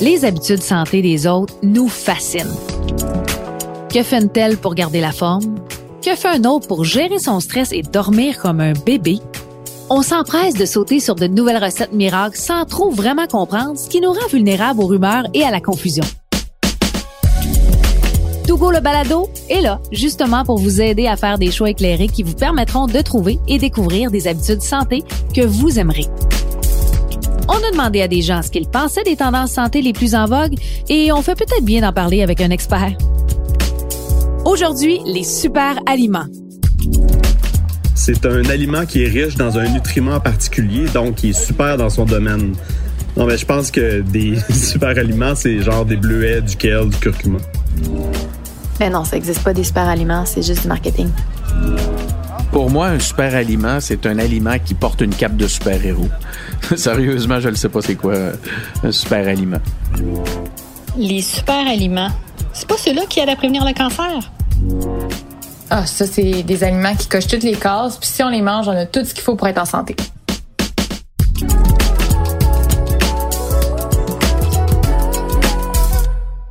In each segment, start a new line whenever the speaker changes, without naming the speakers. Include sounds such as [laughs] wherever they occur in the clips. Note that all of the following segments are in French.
Les habitudes santé des autres nous fascinent. Que fait une telle pour garder la forme? Que fait un autre pour gérer son stress et dormir comme un bébé? On s'empresse de sauter sur de nouvelles recettes miracles sans trop vraiment comprendre ce qui nous rend vulnérables aux rumeurs et à la confusion. Togo le balado est là, justement pour vous aider à faire des choix éclairés qui vous permettront de trouver et découvrir des habitudes santé que vous aimerez. On a demandé à des gens ce qu'ils pensaient des tendances santé les plus en vogue et on fait peut-être bien d'en parler avec un expert. Aujourd'hui, les super aliments.
C'est un aliment qui est riche dans un nutriment particulier, donc qui est super dans son domaine. Non, mais je pense que des [laughs] super aliments, c'est genre des bleuets, du kale, du curcuma.
Mais non, ça n'existe pas des super aliments, c'est juste du marketing.
Pour moi, un super aliment, c'est un aliment qui porte une cape de super-héros. [laughs] Sérieusement, je ne sais pas c'est quoi un super aliment.
Les super aliments, c'est pas ceux-là qui aident à prévenir le cancer?
Ah, ça, c'est des aliments qui cochent toutes les cases, puis si on les mange, on a tout ce qu'il faut pour être en santé.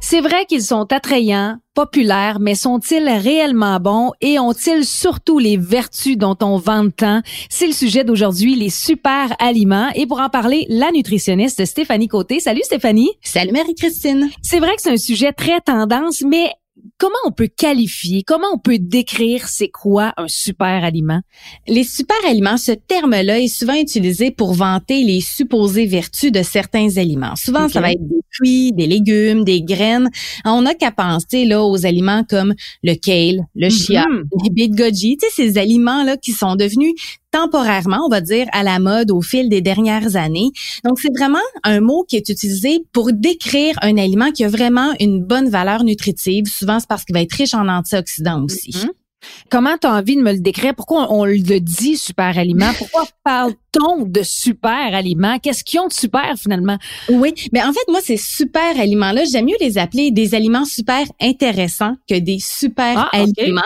C'est vrai qu'ils sont attrayants, populaires, mais sont-ils réellement bons et ont-ils surtout les vertus dont on vante tant? C'est le sujet d'aujourd'hui, les super aliments. Et pour en parler, la nutritionniste Stéphanie Côté. Salut Stéphanie.
Salut Marie-Christine.
C'est vrai que c'est un sujet très tendance, mais comment on peut qualifier, comment on peut décrire c'est quoi un super aliment?
Les super aliments, ce terme-là est souvent utilisé pour vanter les supposées vertus de certains aliments. Souvent, ça va être des fruits, des légumes, des graines. On n'a qu'à penser là aux aliments comme le kale, le chia, mm-hmm. les bit goji, tu sais ces aliments là qui sont devenus temporairement, on va dire, à la mode au fil des dernières années. Donc, c'est vraiment un mot qui est utilisé pour décrire un aliment qui a vraiment une bonne valeur nutritive. Souvent, c'est parce qu'il va être riche en antioxydants aussi.
Mm-hmm. Comment tu as envie de me le décrire? Pourquoi on le dit super aliment? [laughs] Pourquoi parle-t-on de super aliments? Qu'est-ce qu'ils ont de super finalement?
Oui, mais en fait, moi, ces super aliments-là, j'aime mieux les appeler des aliments super intéressants que des super ah, aliments.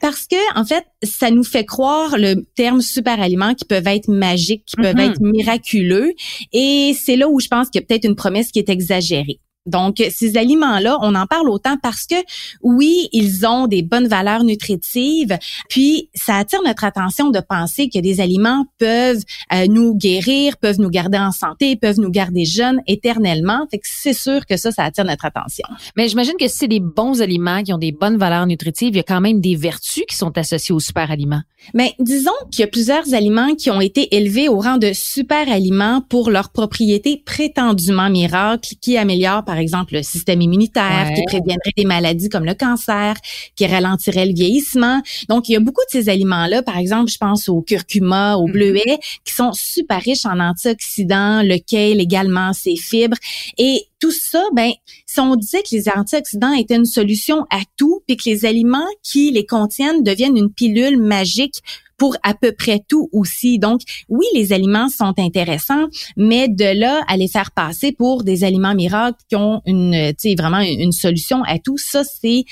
Parce que, en fait, ça nous fait croire le terme super aliments qui peuvent être magiques, qui peuvent mm-hmm. être miraculeux. Et c'est là où je pense qu'il y a peut-être une promesse qui est exagérée. Donc, ces aliments-là, on en parle autant parce que oui, ils ont des bonnes valeurs nutritives, puis ça attire notre attention de penser que des aliments peuvent euh, nous guérir, peuvent nous garder en santé, peuvent nous garder jeunes éternellement. Fait que c'est sûr que ça, ça attire notre attention.
Mais j'imagine que si c'est des bons aliments qui ont des bonnes valeurs nutritives, il y a quand même des vertus qui sont associées aux super aliments.
Mais disons qu'il y a plusieurs aliments qui ont été élevés au rang de super aliments pour leurs propriétés prétendument miracles qui améliorent par par exemple le système immunitaire, qui préviendrait des maladies comme le cancer, qui ralentirait le vieillissement. Donc, il y a beaucoup de ces aliments-là. Par exemple, je pense au curcuma, au mm-hmm. bleuet, qui sont super riches en antioxydants, le kale également, ses fibres. Et tout ça, ben, si on disait que les antioxydants étaient une solution à tout, puis que les aliments qui les contiennent deviennent une pilule magique pour à peu près tout aussi. Donc, oui, les aliments sont intéressants, mais de là à les faire passer pour des aliments miracles qui ont une, tu sais, vraiment une solution à tout, ça, c'est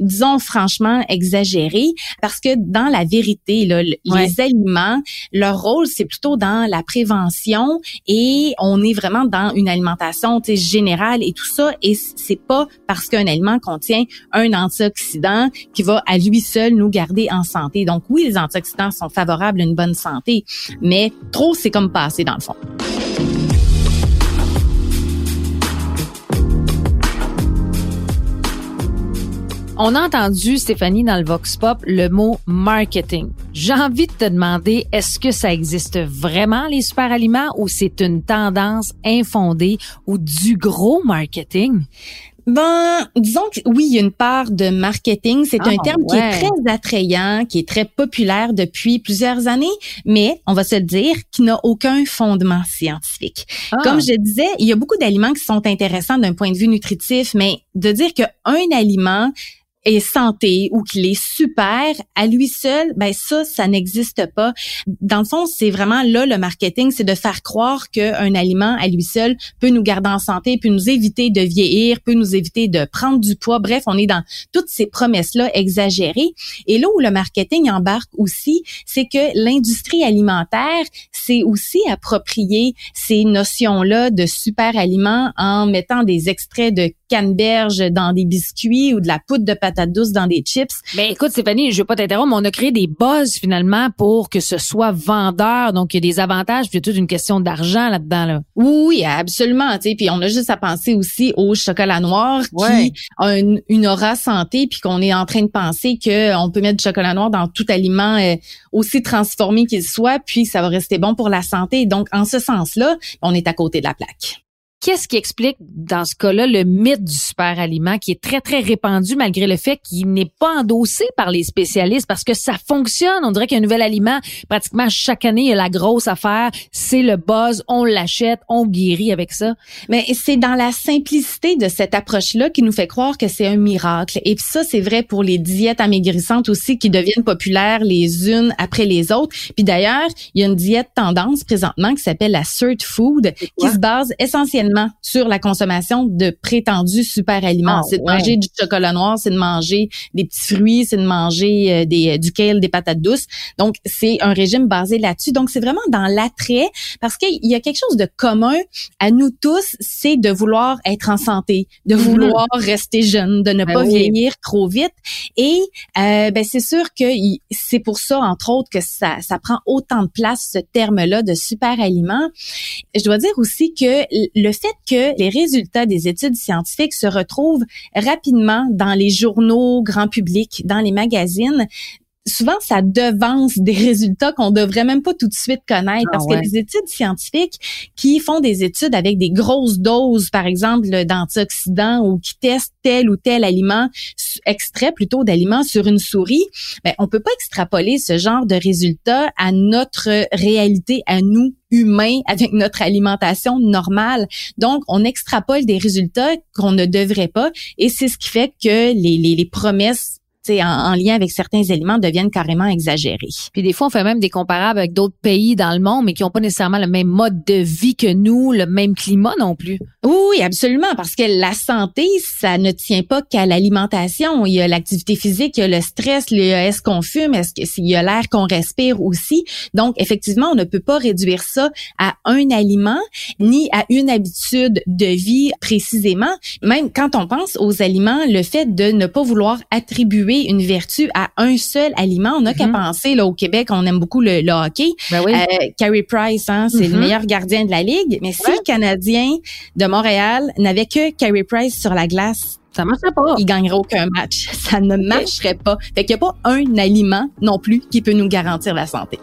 disons franchement exagéré parce que dans la vérité là, les aliments leur rôle c'est plutôt dans la prévention et on est vraiment dans une alimentation générale et tout ça et c'est pas parce qu'un aliment contient un antioxydant qui va à lui seul nous garder en santé. Donc oui, les antioxydants sont favorables à une bonne santé, mais trop c'est comme passer dans le fond.
On a entendu, Stéphanie, dans le Vox Pop, le mot marketing. J'ai envie de te demander, est-ce que ça existe vraiment, les super aliments, ou c'est une tendance infondée ou du gros marketing?
Ben, disons que oui, il y a une part de marketing. C'est un ah, terme qui est très attrayant, qui est très populaire depuis plusieurs années, mais on va se le dire, qui n'a aucun fondement scientifique. Ah. Comme je disais, il y a beaucoup d'aliments qui sont intéressants d'un point de vue nutritif, mais de dire qu'un aliment est santé ou qu'il est super, à lui seul, ben ça, ça n'existe pas. Dans le fond, c'est vraiment là le marketing, c'est de faire croire qu'un aliment à lui seul peut nous garder en santé, peut nous éviter de vieillir, peut nous éviter de prendre du poids. Bref, on est dans toutes ces promesses-là exagérées. Et là où le marketing embarque aussi, c'est que l'industrie alimentaire s'est aussi approprié ces notions-là de super aliments en mettant des extraits de canneberge dans des biscuits ou de la poudre de patate douce dans des chips.
Mais ben, écoute, Stéphanie, je veux pas t'interrompre, mais on a créé des buzz finalement pour que ce soit vendeur. Donc, il y a des avantages, puis il y a toute une question d'argent là-dedans. Là.
Oui, absolument. Tu puis on a juste à penser aussi au chocolat noir qui a une, aura santé, puis qu'on est en train de penser qu'on peut mettre du chocolat noir dans tout aliment euh, aussi transformé qu'il soit, puis ça va rester bon pour la santé. Donc, en ce sens-là, on est à côté de la plaque.
Qu'est-ce qui explique dans ce cas-là le mythe du super aliment qui est très très répandu malgré le fait qu'il n'est pas endossé par les spécialistes? Parce que ça fonctionne. On dirait qu'un nouvel aliment, pratiquement chaque année, il y a la grosse affaire, c'est le buzz, on l'achète, on guérit avec ça.
Mais c'est dans la simplicité de cette approche-là qui nous fait croire que c'est un miracle. Et puis ça, c'est vrai pour les diètes amaigrissantes aussi qui deviennent populaires les unes après les autres. Puis d'ailleurs, il y a une diète tendance présentement qui s'appelle la Cert Food qui se base essentiellement sur la consommation de prétendus super aliments. Ah, c'est de manger du chocolat noir, c'est de manger des petits fruits, c'est de manger euh, des, euh, du kale, des patates douces. Donc, c'est un régime basé là-dessus. Donc, c'est vraiment dans l'attrait parce qu'il y a quelque chose de commun à nous tous, c'est de vouloir être en santé, de mhm. vouloir rester jeune, de ne ben pas vieillir trop vite. Et euh, ben, c'est sûr que c'est pour ça, entre autres, que ça, ça prend autant de place, ce terme-là de super aliment. Je dois dire aussi que le fait que les résultats des études scientifiques se retrouvent rapidement dans les journaux grand public, dans les magazines, souvent ça devance des [laughs] résultats qu'on devrait même pas tout de suite connaître ah parce que les études scientifiques qui font des études avec des grosses doses par exemple d'antioxydants ou qui testent tel ou tel aliment extrait plutôt d'aliments sur une souris ben on peut pas extrapoler ce genre de résultats à notre réalité à nous humains [laughs] avec notre alimentation normale. Donc, on extrapole des résultats qu'on ne devrait pas et c'est ce qui fait que les, les, les promesses en, en, lien avec certains éléments deviennent carrément exagérés.
Puis des fois, on fait même des comparables avec d'autres pays dans le monde, mais qui n'ont pas nécessairement le même mode de vie que nous, le même climat non plus.
Oui, absolument, parce que la santé, ça ne tient pas qu'à l'alimentation. Il y a l'activité physique, il y a le stress, a est-ce qu'on fume, est-ce qu'il y a l'air qu'on respire aussi. Donc, effectivement, on ne peut pas réduire ça à un aliment ni à une habitude de vie précisément. Même quand on pense aux aliments, le fait de ne pas vouloir attribuer une vertu à un seul aliment. On n'a qu'à mhm. penser, là, au Québec, on aime beaucoup le, hockey. Ben oui. euh, Carey Price, hein, c'est le mhm. meilleur gardien de la Ligue. Mais si le Canadien de Montréal n'avait que Carey Price sur la glace,
ça marcherait pas.
Il gagnerait aucun match. [laughs] Ça ne marcherait pas. Fait qu'il n'y a pas un aliment non plus qui peut nous garantir la santé.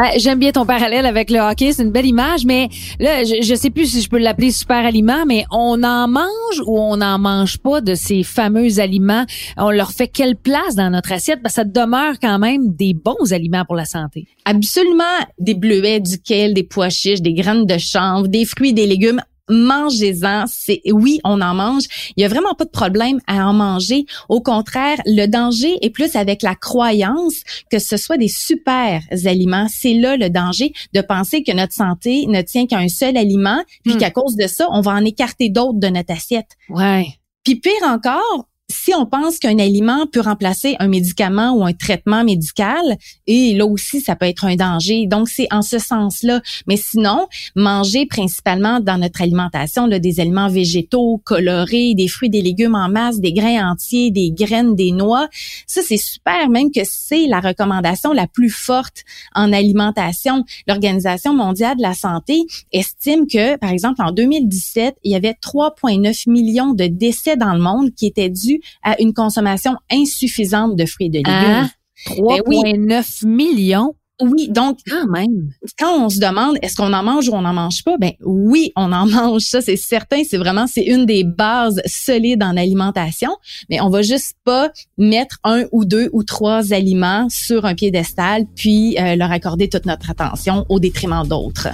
Ben, j'aime bien ton parallèle avec le hockey, c'est une belle image, mais là, je, je sais plus si je peux l'appeler super aliment, mais on en mange ou on n'en mange pas de ces fameux aliments? On leur fait quelle place dans notre assiette? Que ça demeure quand même des bons aliments pour la santé.
Absolument, des bleuets, du kale, des pois chiches, des graines de chanvre, des fruits, des légumes mangez-en. C'est oui, on en mange. Il y a vraiment pas de problème à en manger. Au contraire, le danger est plus avec la croyance que ce soit des super aliments. C'est là le danger de penser que notre santé ne tient qu'à un seul aliment, puis hmm. qu'à cause de ça, on va en écarter d'autres de notre assiette.
Ouais.
Puis pire encore, si on pense qu'un aliment peut remplacer un médicament ou un traitement médical, et là aussi, ça peut être un danger. Donc, c'est en ce sens-là. Mais sinon, manger principalement dans notre alimentation là, des aliments végétaux, colorés, des fruits, des légumes en masse, des grains entiers, des graines, des noix, ça, c'est super, même que c'est la recommandation la plus forte en alimentation. L'Organisation mondiale de la santé estime que, par exemple, en 2017, il y avait 3,9 millions de décès dans le monde qui étaient dus à une consommation insuffisante de fruits et de légumes.
3,9 ben millions.
Oui, donc
quand même.
Quand on se demande est-ce qu'on en mange ou on n'en mange pas, ben oui, on en [laughs] mange. Ça, c'est certain. C'est vraiment c'est une des bases solides en alimentation. Mais on va juste pas mettre un ou deux ou trois aliments sur un piédestal puis euh, leur accorder toute notre attention au détriment d'autres.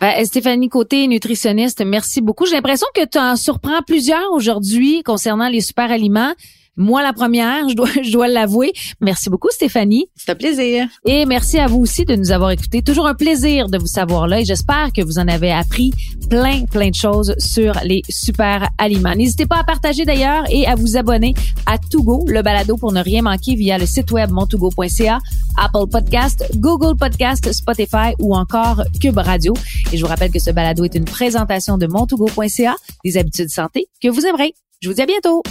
Ben, Stéphanie Côté, nutritionniste, merci beaucoup. J'ai l'impression que tu en surprends plusieurs aujourd'hui concernant les super aliments. Moi, la première, je dois, [laughs] je dois l'avouer. Merci beaucoup, Stéphanie.
C'est un plaisir.
Et merci à vous aussi de nous avoir écoutés. Toujours un plaisir de vous savoir là et j'espère que vous en avez appris plein, plein de choses sur les super aliments. N'hésitez pas à partager d'ailleurs et à vous abonner à Togo, le balado pour ne rien manquer via le site web montogo.ca, Apple Podcast, Google Podcast, Spotify ou encore Cube Radio. Et je vous rappelle que ce balado est une présentation de montogo.ca, des habitudes santé que vous aimerez. Je vous dis à bientôt.